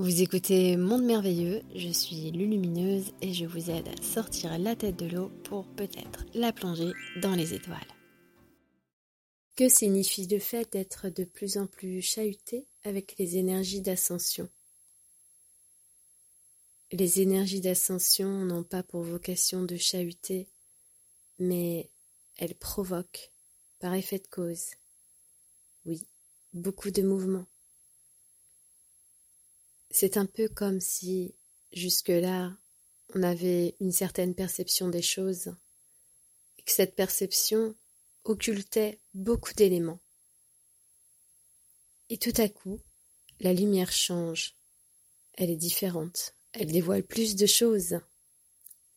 Vous écoutez Monde Merveilleux, je suis Lulumineuse et je vous aide à sortir la tête de l'eau pour peut-être la plonger dans les étoiles. Que signifie le fait d'être de plus en plus chahuté avec les énergies d'ascension? Les énergies d'ascension n'ont pas pour vocation de chahuter, mais elles provoquent, par effet de cause, oui, beaucoup de mouvements c'est un peu comme si, jusque-là, on avait une certaine perception des choses, et que cette perception occultait beaucoup d'éléments. Et tout à coup, la lumière change. Elle est différente. Elle dévoile plus de choses.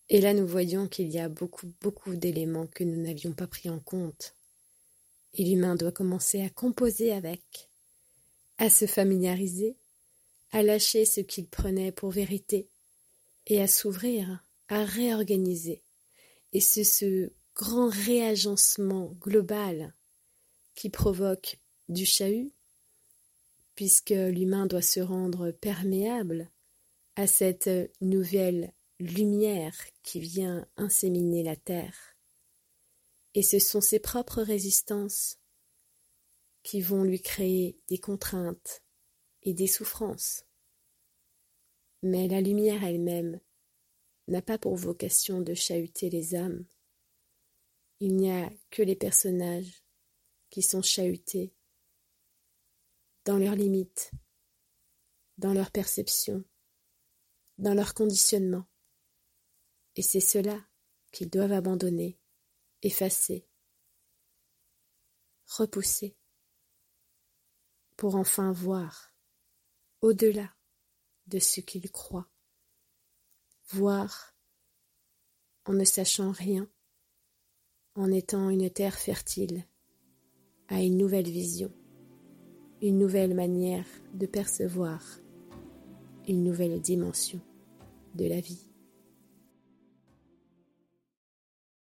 Et là, nous voyons qu'il y a beaucoup, beaucoup d'éléments que nous n'avions pas pris en compte. Et l'humain doit commencer à composer avec, à se familiariser à lâcher ce qu'il prenait pour vérité et à s'ouvrir, à réorganiser. Et c'est ce grand réagencement global qui provoque du chahut, puisque l'humain doit se rendre perméable à cette nouvelle lumière qui vient inséminer la terre. Et ce sont ses propres résistances qui vont lui créer des contraintes, et des souffrances. Mais la lumière elle-même n'a pas pour vocation de chahuter les âmes. Il n'y a que les personnages qui sont chahutés dans leurs limites, dans leur perception, dans leur conditionnement. Et c'est cela qu'ils doivent abandonner, effacer, repousser, pour enfin voir au-delà de ce qu'il croit, voir en ne sachant rien, en étant une terre fertile à une nouvelle vision, une nouvelle manière de percevoir, une nouvelle dimension de la vie.